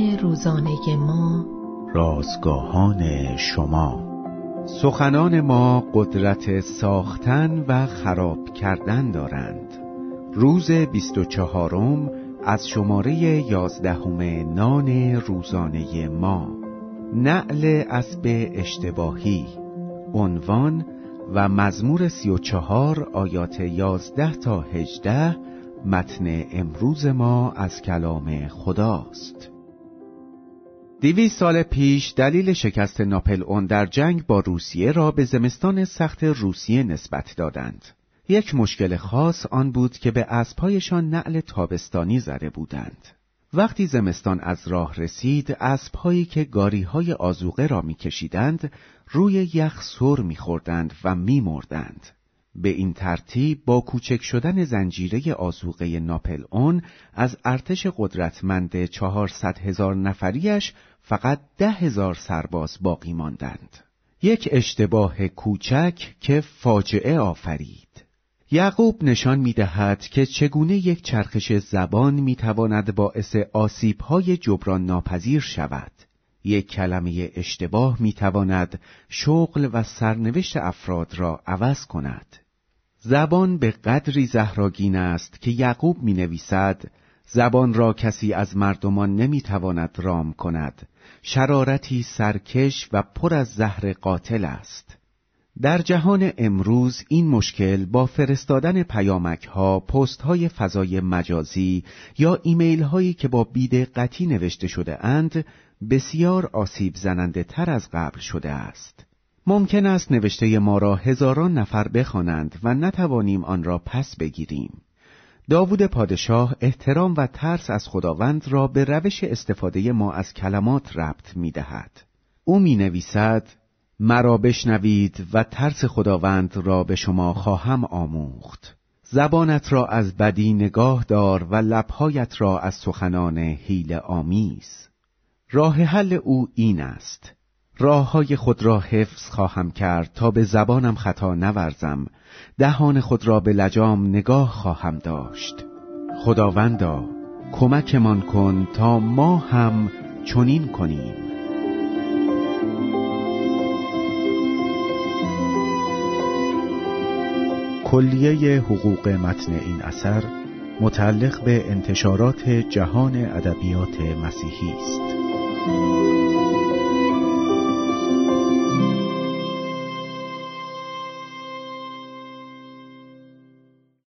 روزانه ما. رازگاهان شما. سخنان ما قدرت ساختن و خراب کردن دارند. روز بیست و چهارم از شماره یازدهم نان روزانه ما. نعل اسب اشتباهی. عنوان و مزمور سی و چهار آیات یازده تا هجده متن امروز ما از کلام خداست. دیویس سال پیش دلیل شکست ناپل اون در جنگ با روسیه را به زمستان سخت روسیه نسبت دادند. یک مشکل خاص آن بود که به اسبهایشان نعل تابستانی زده بودند. وقتی زمستان از راه رسید، اسبهایی که گاریهای آزوقه را میکشیدند، روی یخ سر میخوردند و میمردند. به این ترتیب با کوچک شدن زنجیره آزوقه ناپل اون از ارتش قدرتمند چهارصد هزار نفریش فقط ده هزار سرباز باقی ماندند. یک اشتباه کوچک که فاجعه آفرید. یعقوب نشان می دهد که چگونه یک چرخش زبان می تواند باعث آسیب های جبران ناپذیر شود. یک کلمه اشتباه می تواند شغل و سرنوشت افراد را عوض کند. زبان به قدری زهراگین است که یعقوب می نویسد زبان را کسی از مردمان نمی تواند رام کند شرارتی سرکش و پر از زهر قاتل است در جهان امروز این مشکل با فرستادن پیامک ها، پست های فضای مجازی یا ایمیل هایی که با بیدقتی نوشته شده اند بسیار آسیب زننده تر از قبل شده است. ممکن است نوشته ما را هزاران نفر بخوانند و نتوانیم آن را پس بگیریم. داوود پادشاه احترام و ترس از خداوند را به روش استفاده ما از کلمات ربط می دهد. او می نویسد مرا بشنوید و ترس خداوند را به شما خواهم آموخت. زبانت را از بدی نگاه دار و لبهایت را از سخنان حیل آمیز. راه حل او این است. راه های خود را حفظ خواهم کرد تا به زبانم خطا نورزم. دهان خود را به لجام نگاه خواهم داشت. خداوندا کمکمان کن تا ما هم چنین کنیم. کلیه حقوق متن این اثر متعلق به انتشارات جهان ادبیات مسیحی است.